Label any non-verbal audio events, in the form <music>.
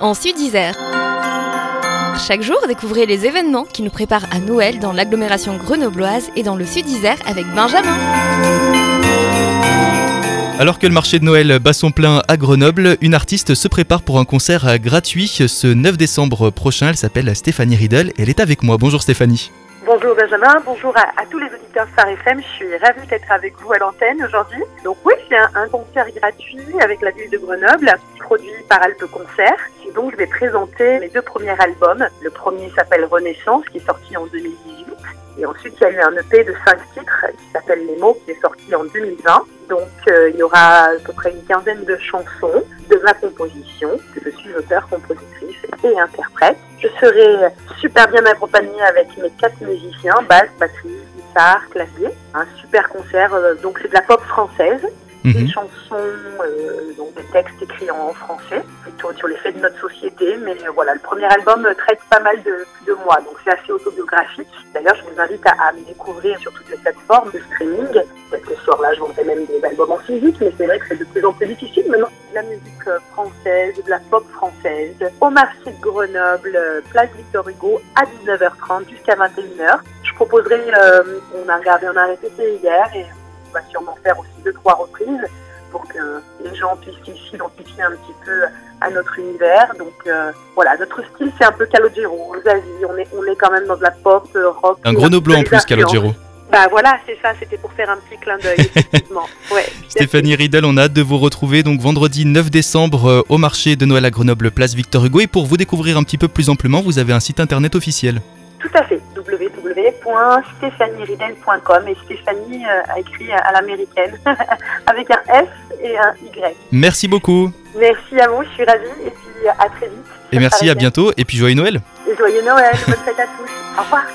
en Sud-Isère. Chaque jour, découvrez les événements qui nous préparent à Noël dans l'agglomération grenobloise et dans le Sud-Isère avec Benjamin. Alors que le marché de Noël bat son plein à Grenoble, une artiste se prépare pour un concert gratuit ce 9 décembre prochain. Elle s'appelle Stéphanie Riedel. Elle est avec moi. Bonjour Stéphanie. Bonjour Benjamin, bonjour à, tous les auditeurs Star FM. Je suis ravie d'être avec vous à l'antenne aujourd'hui. Donc oui, c'est un, concert gratuit avec la ville de Grenoble, produit par Alpe Concert. Et donc je vais présenter mes deux premiers albums. Le premier s'appelle Renaissance, qui est sorti en 2018. Et ensuite, il y a eu un EP de cinq titres qui s'appelle Les mots, qui est sorti en 2020. Donc, euh, il y aura à peu près une quinzaine de chansons de ma composition, que je suis auteur, compositrice et interprète. Je serai super bien accompagnée avec mes quatre musiciens, basse, batterie, guitare, clavier. Un super concert, euh, donc c'est de la pop française des mhm. chansons, euh, donc des textes écrits en français, plutôt sur les faits de notre société. Mais euh, voilà, le premier album traite pas mal de, de moi, donc c'est assez autobiographique. D'ailleurs, je vous invite à, me découvrir sur toutes les plateformes de streaming. Ce soir-là, je vendrai même des albums en physique, mais c'est vrai que c'est de plus en plus difficile maintenant. La musique euh, française, de la pop française, au marché de Grenoble, place Victor Hugo, à 19h30 jusqu'à 21h. Je proposerai, on a regardé, on a répété hier et va sûrement faire aussi deux, trois reprises pour que les gens puissent s'identifier un petit peu à notre univers. Donc euh, voilà, notre style c'est un peu Calogero, on est, on est quand même dans de la pop, euh, rock. Un grenoblois en plus, Calogero. Bah voilà, c'est ça, c'était pour faire un petit clin d'œil, <laughs> effectivement. Stéphanie Riedel, on a hâte de vous retrouver donc vendredi 9 décembre euh, au marché de Noël à Grenoble, place Victor Hugo. Et pour vous découvrir un petit peu plus amplement, vous avez un site internet officiel. Tout à fait, www.stéphanieridel.com et Stéphanie euh, a écrit à l'américaine <laughs> avec un S et un Y. Merci beaucoup. Merci à vous, je suis ravie et puis à très vite. Et merci, à bientôt et puis joyeux Noël. Et joyeux Noël, bonne fête à tous. Au revoir.